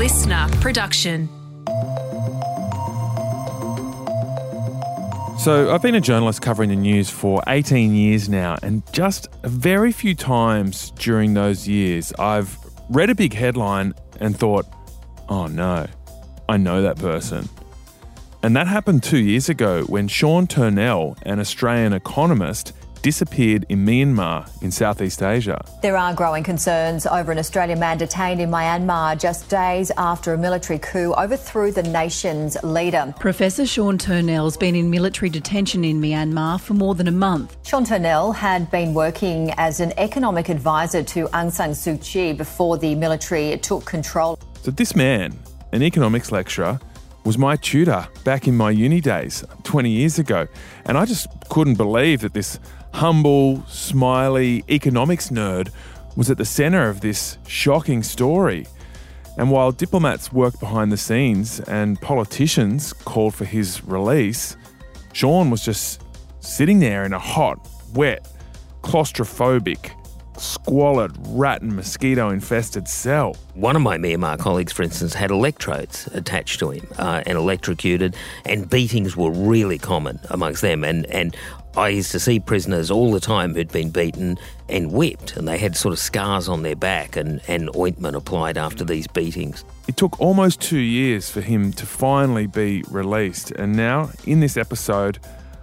listener production. So, I've been a journalist covering the news for 18 years now, and just a very few times during those years, I've read a big headline and thought, oh no, I know that person. And that happened two years ago when Sean Turnell, an Australian economist, disappeared in Myanmar in Southeast Asia. There are growing concerns over an Australian man detained in Myanmar just days after a military coup overthrew the nation's leader. Professor Sean Turnell's been in military detention in Myanmar for more than a month. Sean Turnell had been working as an economic advisor to Aung San Suu Kyi before the military took control. So, this man, an economics lecturer, was my tutor back in my uni days 20 years ago. And I just couldn't believe that this humble, smiley economics nerd was at the centre of this shocking story. And while diplomats worked behind the scenes and politicians called for his release, Sean was just sitting there in a hot, wet, claustrophobic, squalid, rat and mosquito infested cell. One of my Myanmar colleagues, for instance, had electrodes attached to him uh, and electrocuted, and beatings were really common amongst them. And, and I used to see prisoners all the time who'd been beaten and whipped, and they had sort of scars on their back and, and ointment applied after these beatings. It took almost two years for him to finally be released, and now, in this episode,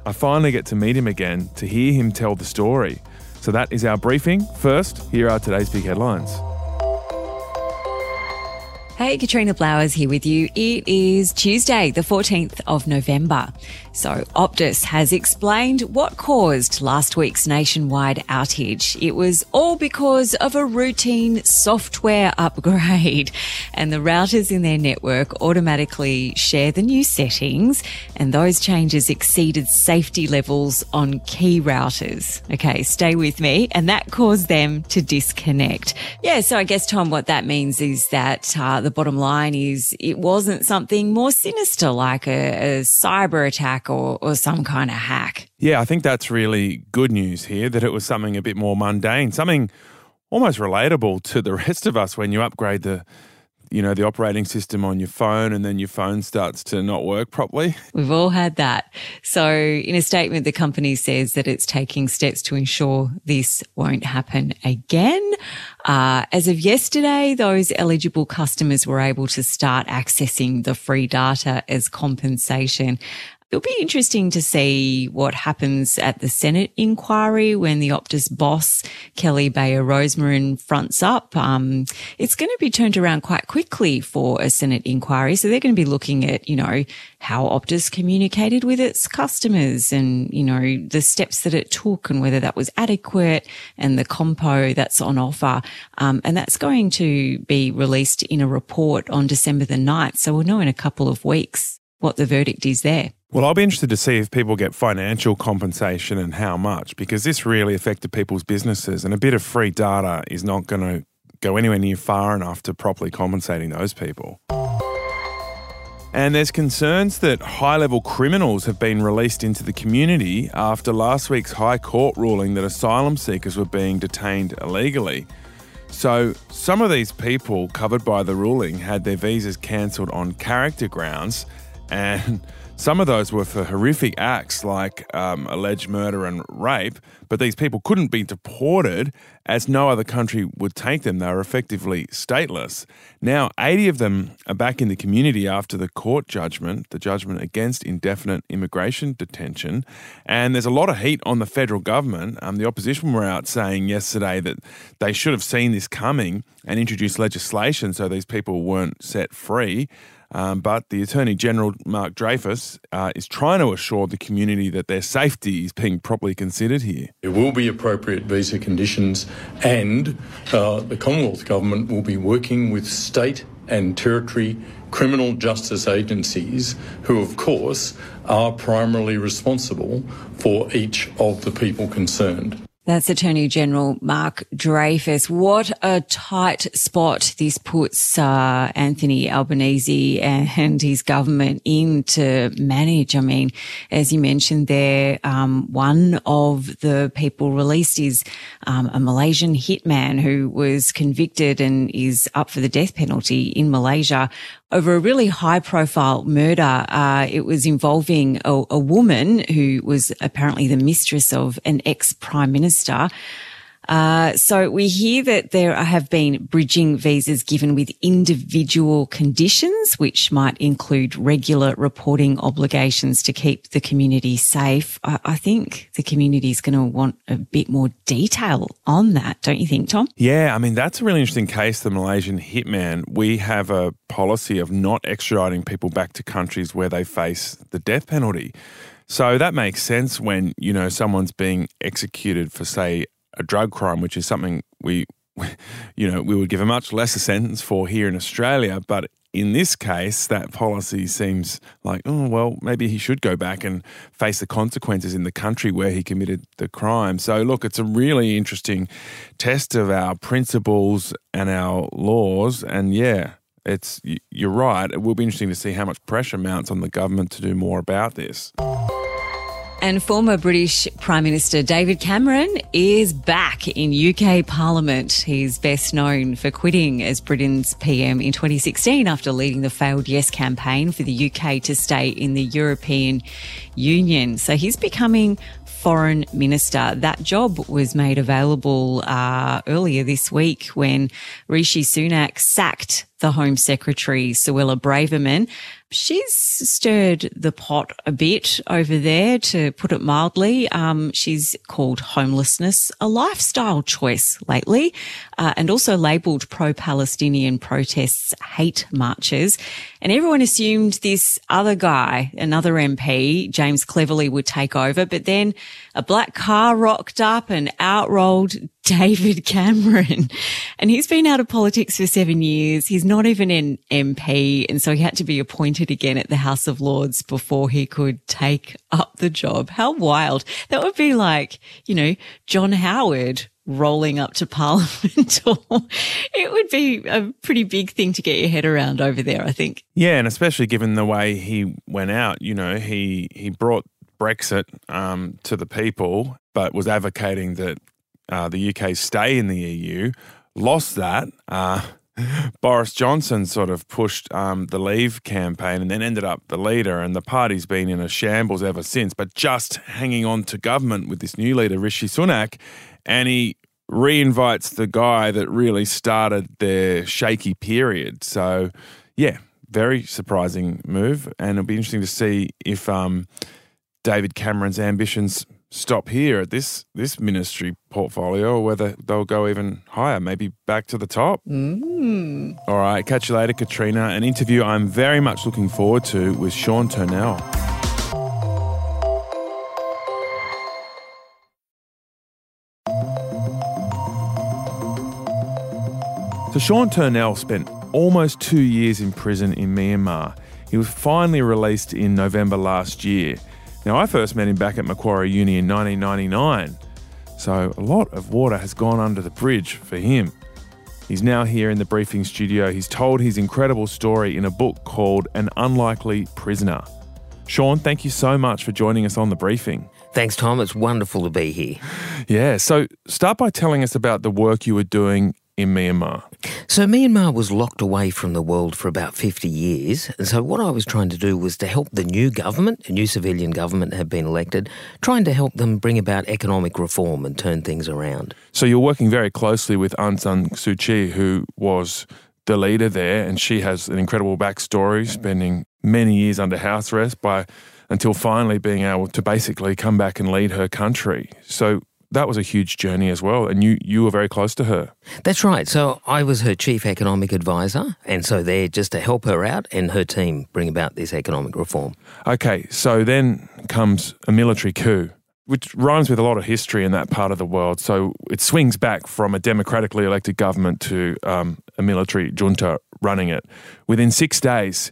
I finally get to meet him again to hear him tell the story. So that is our briefing. First, here are today's big headlines. Hey, Katrina Blowers here with you. It is Tuesday, the 14th of November. So Optus has explained what caused last week's nationwide outage. It was all because of a routine software upgrade and the routers in their network automatically share the new settings and those changes exceeded safety levels on key routers. Okay, stay with me. And that caused them to disconnect. Yeah. So I guess, Tom, what that means is that uh, the bottom line is it wasn't something more sinister like a, a cyber attack or, or some kind of hack. Yeah, I think that's really good news here that it was something a bit more mundane, something almost relatable to the rest of us when you upgrade the you know, the operating system on your phone and then your phone starts to not work properly. We've all had that. So in a statement, the company says that it's taking steps to ensure this won't happen again. Uh, as of yesterday, those eligible customers were able to start accessing the free data as compensation. It'll be interesting to see what happens at the Senate inquiry when the Optus boss, Kelly Bayer Rosmarin, fronts up. Um, it's going to be turned around quite quickly for a Senate inquiry. So they're going to be looking at, you know, how Optus communicated with its customers and, you know, the steps that it took and whether that was adequate and the compo that's on offer. Um, and that's going to be released in a report on December the 9th. So we'll know in a couple of weeks what the verdict is there. Well, I'll be interested to see if people get financial compensation and how much, because this really affected people's businesses, and a bit of free data is not going to go anywhere near far enough to properly compensating those people. And there's concerns that high level criminals have been released into the community after last week's High Court ruling that asylum seekers were being detained illegally. So, some of these people covered by the ruling had their visas cancelled on character grounds, and some of those were for horrific acts like um, alleged murder and rape, but these people couldn't be deported as no other country would take them. They were effectively stateless. Now, 80 of them are back in the community after the court judgment, the judgment against indefinite immigration detention. And there's a lot of heat on the federal government. Um, the opposition were out saying yesterday that they should have seen this coming and introduced legislation so these people weren't set free. Um, but the Attorney General, Mark Dreyfus, uh, is trying to assure the community that their safety is being properly considered here. There will be appropriate visa conditions, and uh, the Commonwealth Government will be working with state and territory criminal justice agencies, who, of course, are primarily responsible for each of the people concerned. That's Attorney General Mark Dreyfus. What a tight spot this puts uh, Anthony Albanese and his government in to manage. I mean, as you mentioned there, um, one of the people released is um, a Malaysian hitman who was convicted and is up for the death penalty in Malaysia over a really high profile murder. Uh, it was involving a, a, woman who was apparently the mistress of an ex prime minister. Uh, so we hear that there have been bridging visas given with individual conditions, which might include regular reporting obligations to keep the community safe. I, I think the community is going to want a bit more detail on that, don't you think, Tom? Yeah, I mean, that's a really interesting case, the Malaysian hitman. We have a policy of not extraditing people back to countries where they face the death penalty. So that makes sense when, you know, someone's being executed for, say, a drug crime, which is something we, you know, we would give a much lesser sentence for here in Australia. But in this case, that policy seems like, oh, well, maybe he should go back and face the consequences in the country where he committed the crime. So, look, it's a really interesting test of our principles and our laws. And yeah, it's you're right. It will be interesting to see how much pressure mounts on the government to do more about this. And former British Prime Minister David Cameron is back in UK Parliament. He's best known for quitting as Britain's PM in 2016 after leading the failed Yes campaign for the UK to stay in the European Union. So he's becoming foreign minister. That job was made available uh, earlier this week when Rishi Sunak sacked the Home Secretary, Suella Braverman. She's stirred the pot a bit over there, to put it mildly. Um, she's called homelessness a lifestyle choice lately, uh, and also labelled pro-Palestinian protests hate marches. And everyone assumed this other guy, another MP, James Cleverly, would take over. But then a black car rocked up and out rolled David Cameron. And he's been out of politics for seven years. He's not even an MP. And so he had to be appointed again at the House of Lords before he could take up the job. How wild. That would be like, you know, John Howard rolling up to Parliament. it would be a pretty big thing to get your head around over there, I think. Yeah, and especially given the way he went out, you know, he he brought Brexit um, to the people, but was advocating that uh, the UK stay in the EU, lost that. Uh, Boris Johnson sort of pushed um, the Leave campaign and then ended up the leader, and the party's been in a shambles ever since. But just hanging on to government with this new leader, Rishi Sunak, and he reinvites the guy that really started their shaky period. So, yeah, very surprising move, and it'll be interesting to see if um, David Cameron's ambitions stop here at this this ministry portfolio or whether they'll go even higher, maybe back to the top. Mm. All right, catch you later, Katrina. An interview I'm very much looking forward to with Sean Turnell. So Sean Turnell spent almost two years in prison in Myanmar. He was finally released in November last year. Now, I first met him back at Macquarie Uni in 1999, so a lot of water has gone under the bridge for him. He's now here in the briefing studio. He's told his incredible story in a book called An Unlikely Prisoner. Sean, thank you so much for joining us on the briefing. Thanks, Tom. It's wonderful to be here. Yeah, so start by telling us about the work you were doing in Myanmar? So, Myanmar was locked away from the world for about 50 years. And so, what I was trying to do was to help the new government, a new civilian government had been elected, trying to help them bring about economic reform and turn things around. So, you're working very closely with Aung San Suu Kyi, who was the leader there, and she has an incredible backstory, spending many years under house arrest by until finally being able to basically come back and lead her country. So, that was a huge journey as well, and you you were very close to her. That's right. So I was her chief economic advisor, and so there just to help her out and her team bring about this economic reform. Okay, so then comes a military coup. Which rhymes with a lot of history in that part of the world. So it swings back from a democratically elected government to um, a military junta running it. Within six days,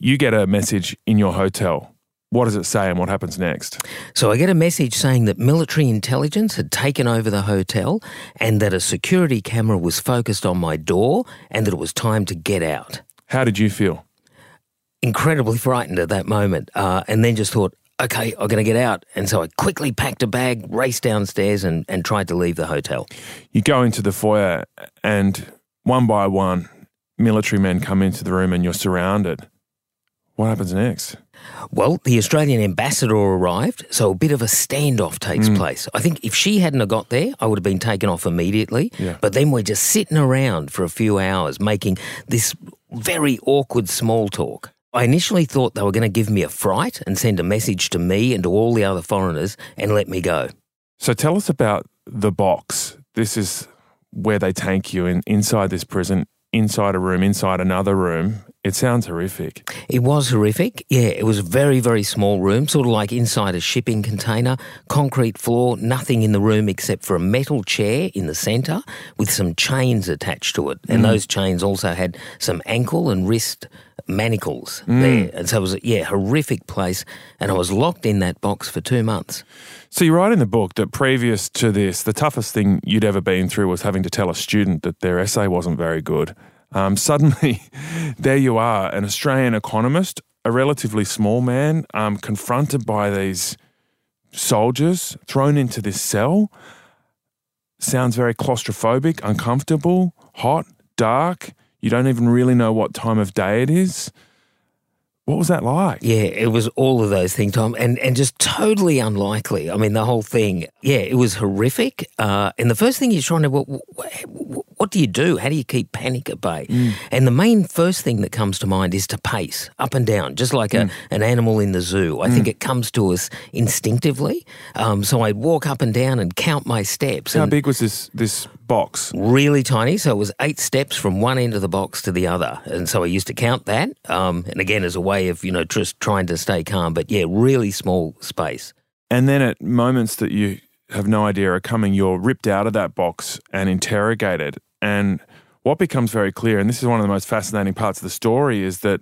you get a message in your hotel what does it say and what happens next? So I get a message saying that military intelligence had taken over the hotel and that a security camera was focused on my door and that it was time to get out. How did you feel? Incredibly frightened at that moment, uh, and then just thought, okay, I'm going to get out. And so I quickly packed a bag, raced downstairs, and, and tried to leave the hotel. You go into the foyer, and one by one, military men come into the room, and you're surrounded. What happens next? Well, the Australian ambassador arrived, so a bit of a standoff takes Mm. place. I think if she hadn't have got there, I would have been taken off immediately. Yeah. But then we're just sitting around for a few hours making this very awkward small talk. I initially thought they were going to give me a fright and send a message to me and to all the other foreigners and let me go. So tell us about the box. This is where they take you in, inside this prison, inside a room, inside another room. It sounds horrific. It was horrific. Yeah, it was a very, very small room, sort of like inside a shipping container, concrete floor, nothing in the room except for a metal chair in the centre with some chains attached to it. And mm. those chains also had some ankle and wrist manacles mm. there. And so it was, a, yeah, horrific place. And I was locked in that box for two months. So you write in the book that previous to this, the toughest thing you'd ever been through was having to tell a student that their essay wasn't very good. Um, suddenly, there you are, an Australian economist, a relatively small man, um, confronted by these soldiers, thrown into this cell. Sounds very claustrophobic, uncomfortable, hot, dark. You don't even really know what time of day it is. What was that like? Yeah, it was all of those things, Tom, and and just totally unlikely. I mean, the whole thing. Yeah, it was horrific. Uh, and the first thing you're trying to, what, what, do you do? How do you keep panic at bay? And the main first thing that comes to mind is to pace up and down, just like a, an animal in the zoo. I think it comes to us instinctively. Um, so I'd walk up and down and count my steps. How big was this this box? really tiny. So it was eight steps from one end of the box to the other. And so I used to count that. Um, and again, as a way of, you know, just trying to stay calm. But yeah, really small space. And then at moments that you have no idea are coming, you're ripped out of that box and interrogated. And what becomes very clear, and this is one of the most fascinating parts of the story, is that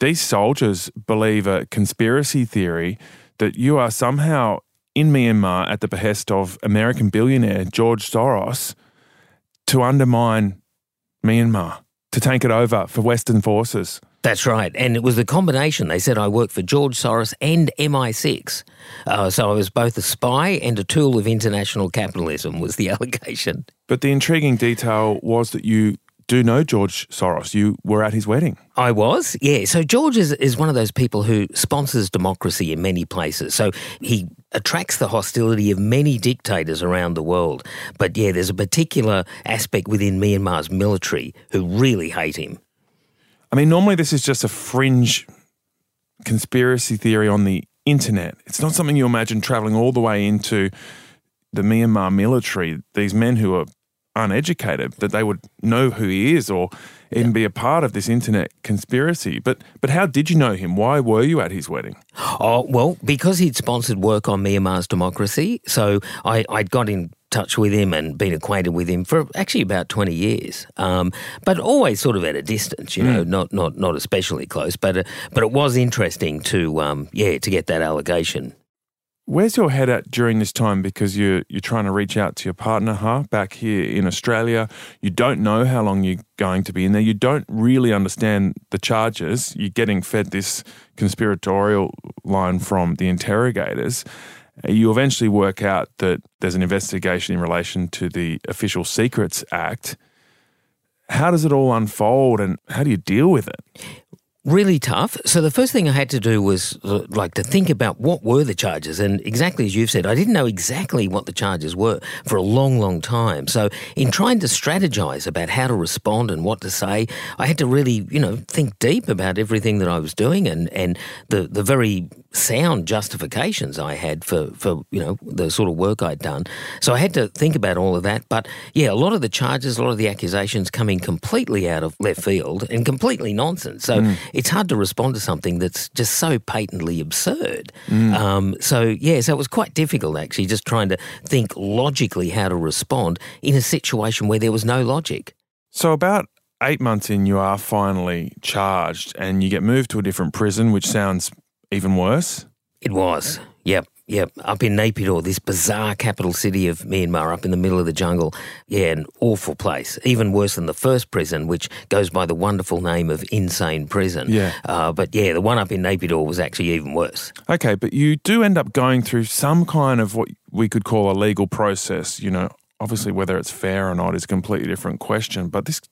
these soldiers believe a conspiracy theory that you are somehow in Myanmar at the behest of American billionaire George Soros to undermine Myanmar, to take it over for Western forces. That's right. And it was the combination. They said I worked for George Soros and MI6. Uh, so I was both a spy and a tool of international capitalism, was the allegation. But the intriguing detail was that you do know George Soros. You were at his wedding. I was, yeah. So George is, is one of those people who sponsors democracy in many places. So he attracts the hostility of many dictators around the world. But yeah, there's a particular aspect within Myanmar's military who really hate him. I mean, normally this is just a fringe conspiracy theory on the internet. It's not something you imagine traveling all the way into the Myanmar military. These men who are uneducated, that they would know who he is or even be a part of this internet conspiracy. But but how did you know him? Why were you at his wedding? Oh, well, because he'd sponsored work on Myanmar's democracy. So I, I'd got in touch with him and been acquainted with him for actually about 20 years. Um, but always sort of at a distance, you know, not, not, not especially close. But, uh, but it was interesting to, um, yeah, to get that allegation. Where's your head at during this time? Because you're you're trying to reach out to your partner, huh? Back here in Australia, you don't know how long you're going to be in there. You don't really understand the charges. You're getting fed this conspiratorial line from the interrogators. You eventually work out that there's an investigation in relation to the Official Secrets Act. How does it all unfold, and how do you deal with it? Really tough. So the first thing I had to do was uh, like to think about what were the charges, and exactly as you've said, I didn't know exactly what the charges were for a long, long time. So in trying to strategize about how to respond and what to say, I had to really, you know, think deep about everything that I was doing and and the the very sound justifications I had for for you know the sort of work I'd done. So I had to think about all of that. But yeah, a lot of the charges, a lot of the accusations coming completely out of left field and completely nonsense. So it's hard to respond to something that's just so patently absurd. Um, so yeah, so it was quite difficult actually, just trying to think logically how to respond in a situation where there was no logic. So, about eight months in, you are finally charged and you get moved to a different prison, which sounds even worse. It was. Yep. Yep. Up in Naypyidaw, this bizarre capital city of Myanmar, up in the middle of the jungle. Yeah, an awful place. Even worse than the first prison, which goes by the wonderful name of Insein Prison. Yeah. Uh, but yeah, the one up in Naypyidaw was actually even worse. Okay, but you do end up going through some kind of what we could call a legal process. You know, obviously whether it's fair or not is a completely different question. But this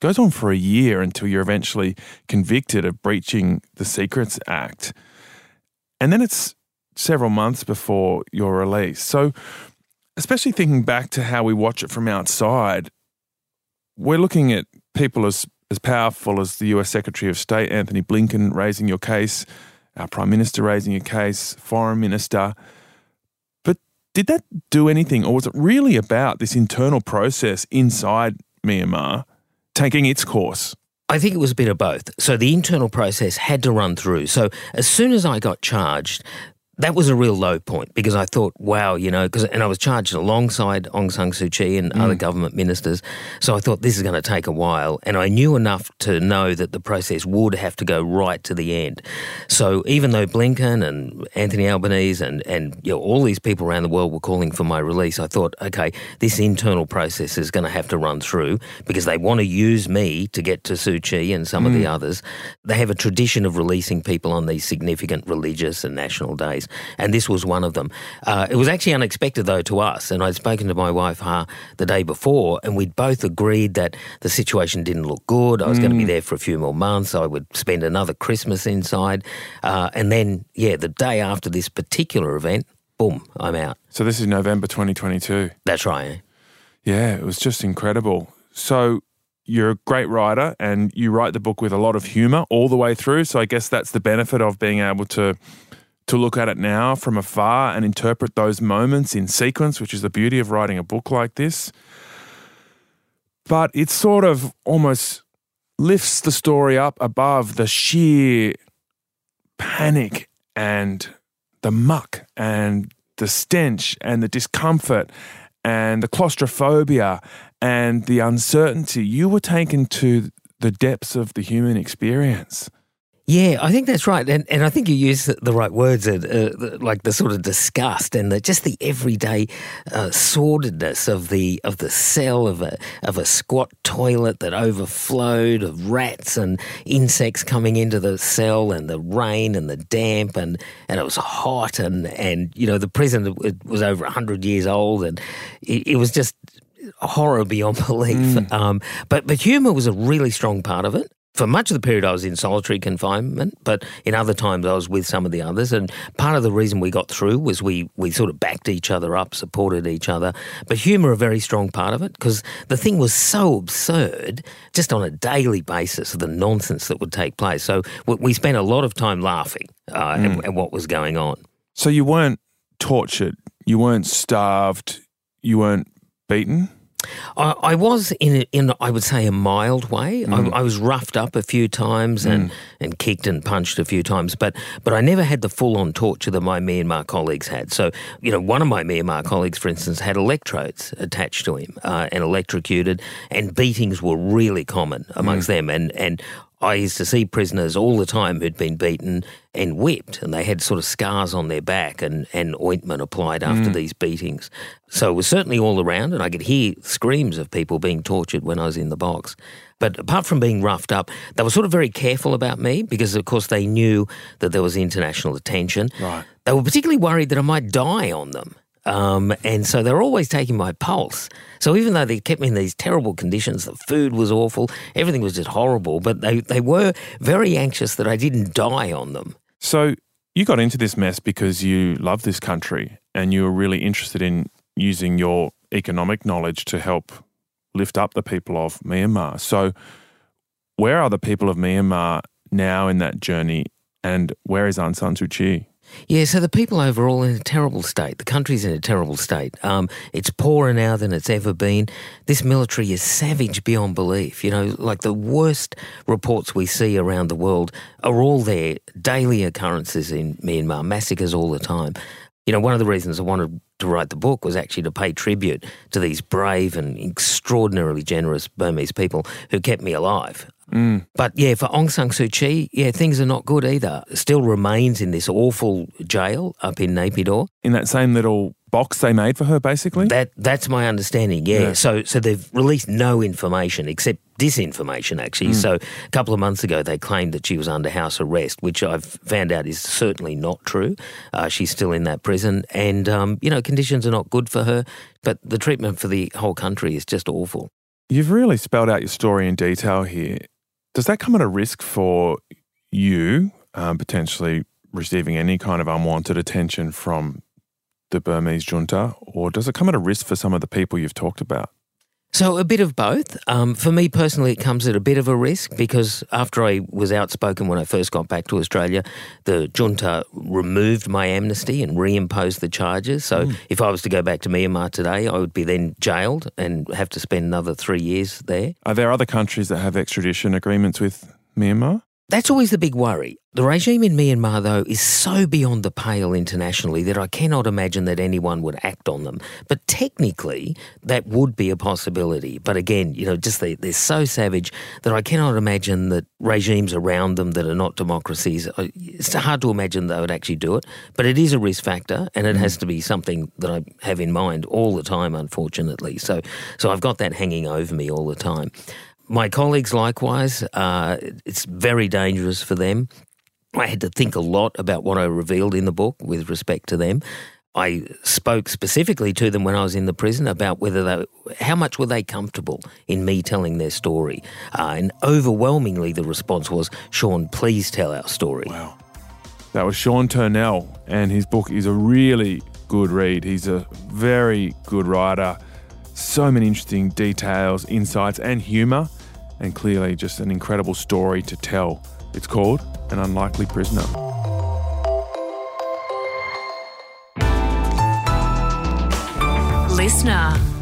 goes on for a year until you're eventually convicted of breaching the Secrets Act. And then it's several months before your release. So, especially thinking back to how we watch it from outside, we're looking at people as, as powerful as the US Secretary of State, Antony Blinken, raising your case, our Prime Minister raising your case, Foreign Minister. But did that do anything, or was it really about this internal process inside Myanmar taking its course? I think it was a bit of both. So the internal process had to run through. So as soon as I got charged, that was a real low point because I thought, wow, you know, because and I was charged alongside Aung San Suu Kyi and mm. other government ministers, so I thought this is going to take a while, and I knew enough to know that the process would have to go right to the end. So even though Blinken and Anthony Albanese and and you know, all these people around the world were calling for my release, I thought, okay, this internal process is going to have to run through because they want to use me to get to Suu Kyi and some mm. of the mm. others. They have a tradition of releasing people on these significant religious and national days and this was one of them. Uh, it was actually unexpected, though, to us, and I'd spoken to my wife uh, the day before, and we'd both agreed that the situation didn't look good. I was mm. going to be there for a few more months. I would spend another Christmas inside, uh, and then, yeah, the day after this particular event, boom, I'm out. So this is November 2022. That's right. Eh? Yeah, it was just incredible. So you're a great writer and you write the book with a lot of humor all the way through. So I guess that's the benefit of being able to to look at it now from afar and interpret those moments in sequence, which is the beauty of writing a book like this. But it sort of almost lifts the story up above the sheer panic and the muck and the stench and the discomfort and the claustrophobia and the uncertainty. You were taken to the depths of the human experience. Yeah, I think that's right, and and I think you use the right words, uh, uh, like the sort of disgust and the just the everyday uh, sordidness of the of the cell of a of a squat toilet that overflowed of rats and insects coming into the cell and the rain and the damp and and it was hot and and you know the prison was over hundred years old and it, it was just horror beyond belief. Mm. Um, but but humour was a really strong part of it for much of the period I was in solitary confinement, but in other times I was with some of the others. And part of the reason we got through was we, we sort of backed each other up, supported each other. But humour a very strong part of it because the thing was so absurd just on a daily basis, the nonsense that would take place. So we spent a lot of time laughing uh, mm. at, at what was going on. So you weren't tortured, you weren't starved, you weren't beaten? I, I, was in in I would say a mild way. Mm. I, I, was roughed up a few times and, mm. and kicked and punched a few times, but but I never had the full on torture that my Myanmar colleagues had. So you know, one of my Myanmar colleagues, for instance, had electrodes attached to him uh, and electrocuted, and beatings were really common amongst mm. them. And and I used to see prisoners all the time who'd been beaten and whipped, and they had sort of scars on their back and, and ointment applied after mm. these beatings. So it was certainly all around, and I could hear screams of people being tortured when I was in the box. But apart from being roughed up, they were sort of very careful about me because, of course, they knew that there was international attention. Right. They were particularly worried that I might die on them. Um, and so they were always taking my pulse. So even though they kept me in these terrible conditions, the food was awful, everything was just horrible, but they, they were very anxious that I didn't die on them. So you got into this mess because you love this country and you were really interested in using your economic knowledge to help lift up the people of Myanmar. So where are the people of Myanmar now in that journey and where is Aung San Suu Kyi? Yeah, so the people overall in a terrible state. The country's in a terrible state. Um, it's poorer now than it's ever been. This military is savage beyond belief. You know, like the worst reports we see around the world are all there. Daily occurrences in Myanmar, massacres all the time. You know, one of the reasons I wanted to write the book was actually to pay tribute to these brave and extraordinarily generous Burmese people who kept me alive. Mm. But yeah, for Aung San Suu Kyi, yeah, things are not good either. Still remains in this awful jail up in Naypyidaw. In that same little box they made for her, basically? That that's my understanding. Yeah. Yeah. So so they've released no information except disinformation actually. Hmm. So a couple of months ago they claimed that she was under house arrest, which I've found out is certainly not true. Uh, she's still in that prison, and um, you know conditions are not good for her. But the treatment for the whole country is just awful. You've really spelled out your story in detail here. Does that come at a risk for you um, potentially receiving any kind of unwanted attention from the Burmese junta, or does it come at a risk for some of the people you've talked about? So a bit of both. Um, for me personally, it comes at a bit of a risk because after I was outspoken when I first got back to Australia, the junta removed my amnesty and reimposed the charges. So if I was to go back to Myanmar today, I would be then jailed and have to spend another three years there. Are there other countries that have extradition agreements with Myanmar? That's always the big worry. The regime in Myanmar, though, is so beyond the pale internationally that I cannot imagine that anyone would act on them. But technically, that would be a possibility. But again, you know, just they, they're so savage that I cannot imagine that regimes around them that are not democracies, uh, it's hard to imagine they would actually do it. But it is a risk factor, and it has to be something that I have in mind all the time, unfortunately. So, so I've got that hanging over me all the time. My colleagues, likewise, uh, it's very dangerous for them. I had to think a lot about what I revealed in the book with respect to them. I spoke specifically to them when I was in the prison about whether they, how much were they comfortable in me telling their story, uh, and overwhelmingly the response was, "Sean, please tell our story." Wow. That was Sean Turnell, and his book is a really good read. He's a very good writer. So many interesting details, insights, and humour, and clearly just an incredible story to tell. It's called An Unlikely Prisoner. Listener.